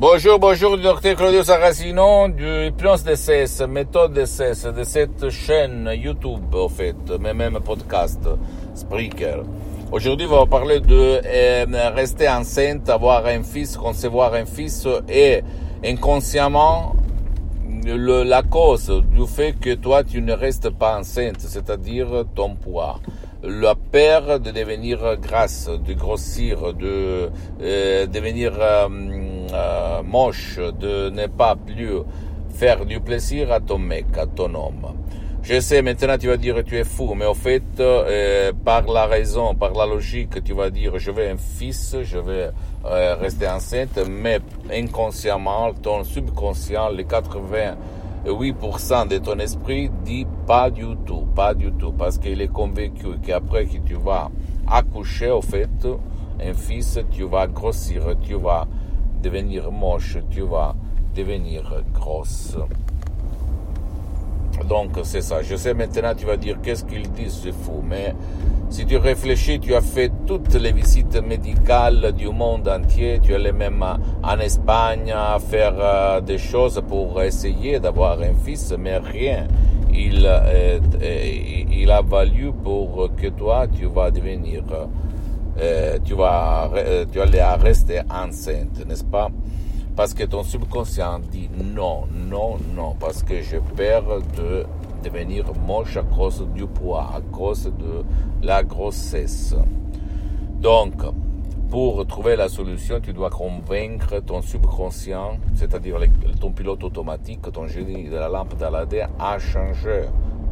Bonjour, bonjour, docteur Claudio Saracino du Hypnose DCS, méthode DCS, de cette chaîne YouTube, au fait, mais même podcast, Spreaker. Aujourd'hui, on va parler de euh, rester enceinte, avoir un fils, concevoir un fils et inconsciemment la cause du fait que toi tu ne restes pas enceinte, c'est-à-dire ton poids la peur de devenir grasse, de grossir, de euh, devenir euh, euh, moche, de ne pas plus faire du plaisir à ton mec, à ton homme. Je sais, maintenant tu vas dire tu es fou, mais au fait, par la raison, par la logique, tu vas dire je veux un fils, je vais rester enceinte, mais inconsciemment, ton subconscient, les 80 8% de ton esprit dit pas du tout, pas du tout, parce qu'il est convaincu qu'après que tu vas accoucher, au fait, un fils, tu vas grossir, tu vas devenir moche, tu vas devenir grosse. Donc c'est ça. Je sais maintenant, tu vas dire qu'est-ce qu'il dit, c'est fou, mais si tu réfléchis, tu as fait toutes les visites médicales du monde entier, tu allais même en Espagne à faire euh, des choses pour essayer d'avoir un fils, mais rien. Il, euh, il a valu pour que toi, tu vas devenir, euh, tu vas, tu allais rester enceinte, n'est-ce pas? Parce que ton subconscient dit non, non, non, parce que j'ai peur de devenir moche à cause du poids, à cause de la grossesse. Donc, pour trouver la solution, tu dois convaincre ton subconscient, c'est-à-dire ton pilote automatique, ton génie de la lampe d'Aladin, à changer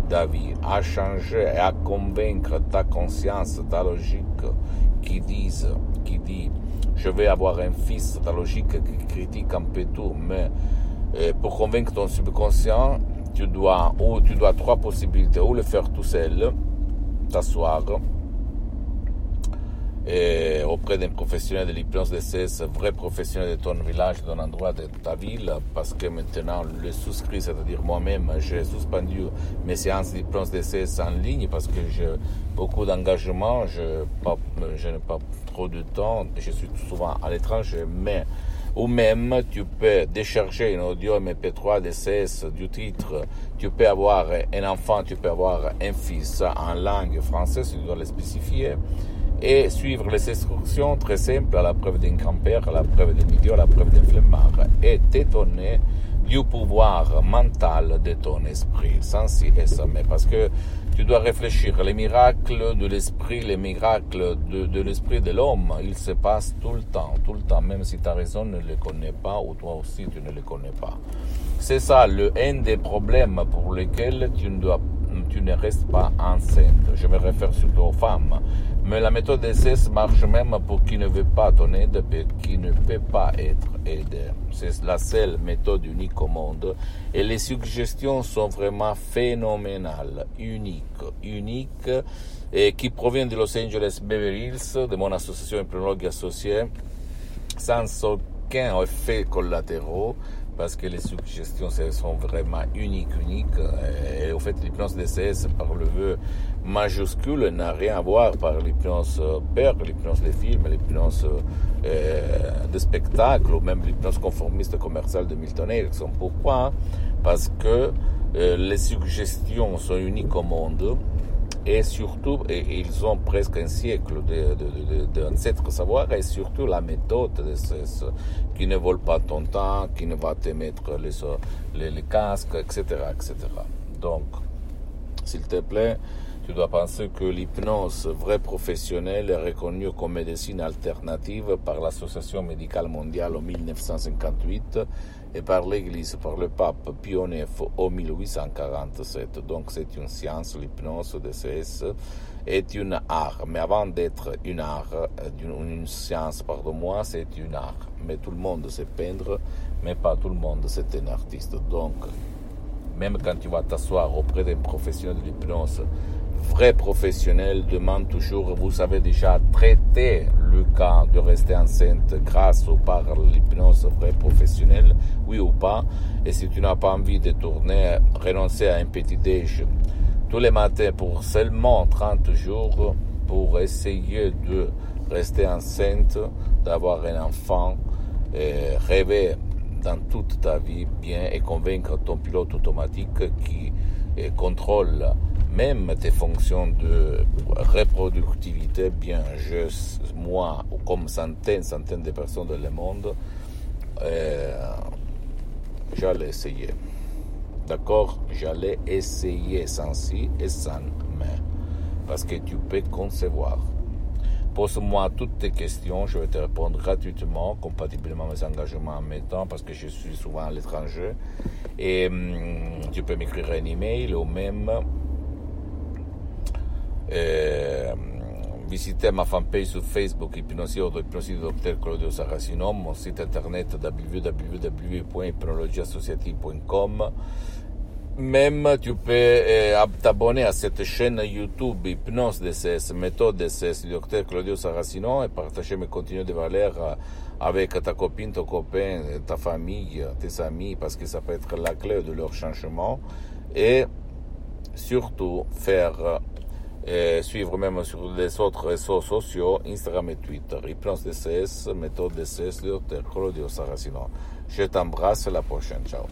d'avis, à changer et à convaincre ta conscience, ta logique qui disent, qui dit, je vais avoir un fils, ta logique qui critique un peu tout, mais euh, pour convaincre ton subconscient, tu dois, ou tu dois trois possibilités, ou le faire tout seul, t'asseoir, et auprès d'un professionnel de l'hypnose DCS, vrai professionnel de ton village, de ton endroit, de ta ville, parce que maintenant, le souscrit, c'est-à-dire moi-même, j'ai suspendu mes séances d'hypnose DCS en ligne parce que j'ai beaucoup d'engagement, je, je n'ai pas trop de temps, je suis souvent à l'étranger, mais ou même tu peux décharger un audio MP3 DCS du titre, tu peux avoir un enfant, tu peux avoir un fils en langue française, tu dois le spécifier, et suivre les instructions très simples à la preuve d'un grand-père, à la preuve d'un idiot, à la preuve d'un flemmard, et t'étonner du pouvoir mental de ton esprit, sans sans mais, parce que tu dois réfléchir. Les miracles de l'esprit, les miracles de, de l'esprit de l'homme, ils se passent tout le temps, tout le temps, même si ta raison ne les connaît pas ou toi aussi tu ne les connais pas. C'est ça, le un des problèmes pour lesquels tu ne dois tu ne restes pas enceinte. Je me réfère surtout aux femmes. Mais la méthode SS marche même pour qui ne veut pas ton aide qui ne peut pas être aidé. C'est la seule méthode unique au monde. Et les suggestions sont vraiment phénoménales, uniques, uniques, et qui proviennent de Los Angeles Beverly Hills, de mon association épidémiologue associée, sans aucun effet collatéraux parce que les suggestions sont vraiment uniques, uniques. Et au fait, l'hypnose DCS, par le vœu majuscule, n'a rien à voir par l'hypnose père, l'hypnose des films, l'hypnose euh, de spectacle, ou même l'hypnose conformiste commerciale de Milton Erickson. Pourquoi? Parce que euh, les suggestions sont uniques au monde et surtout, ils ont presque un siècle d'ancêtres de, de, savoir, et surtout la méthode de qui ne vole pas ton temps, qui ne va te mettre les, les, les casques, etc., etc. Donc, s'il te plaît, tu dois penser que l'hypnose vraie professionnelle est reconnue comme médecine alternative par l'Association médicale mondiale en 1958 et par l'Église, par le pape Pie IX en 1847. Donc c'est une science, l'hypnose DCS est une art. Mais avant d'être une art, une science, pardon-moi, c'est une art. Mais tout le monde sait peindre, mais pas tout le monde c'est un artiste. Donc, même quand tu vas t'asseoir auprès d'un professionnel de l'hypnose, vrai professionnel demande toujours, vous avez déjà traité le cas de rester enceinte grâce ou par l'hypnose vrai professionnel, oui ou pas. Et si tu n'as pas envie de tourner, renoncer à un petit déj tous les matins pour seulement 30 jours pour essayer de rester enceinte, d'avoir un enfant rêver dans toute ta vie bien et convaincre ton pilote automatique qui contrôle même tes fonctions de reproductivité, bien je, moi, ou comme centaines, centaines de personnes dans le monde, euh, j'allais essayer. D'accord? J'allais essayer sans si et sans mais. Parce que tu peux concevoir. Pose-moi toutes tes questions, je vais te répondre gratuitement, compatiblement à mes engagements en même temps, parce que je suis souvent à l'étranger. Et hum, tu peux m'écrire un email ou même euh, visitez ma fanpage sur Facebook, Hypnosie ou Hypnosie Dr Claudio Saracino, mon site internet www.hypnologieassociative.com. Même tu peux euh, t'abonner à cette chaîne YouTube Hypnose DCS, méthode DCS du Dr Claudio Saracino et partager mes contenus de valeur euh, avec ta copine, ton copain, ta famille, tes amis, parce que ça peut être la clé de leur changement. Et surtout faire et suivre même sur les autres réseaux sociaux, Instagram et Twitter. Hypnose DCS, méthode DCS, Dr. Claudio Saracino. Je t'embrasse, à la prochaine. Ciao.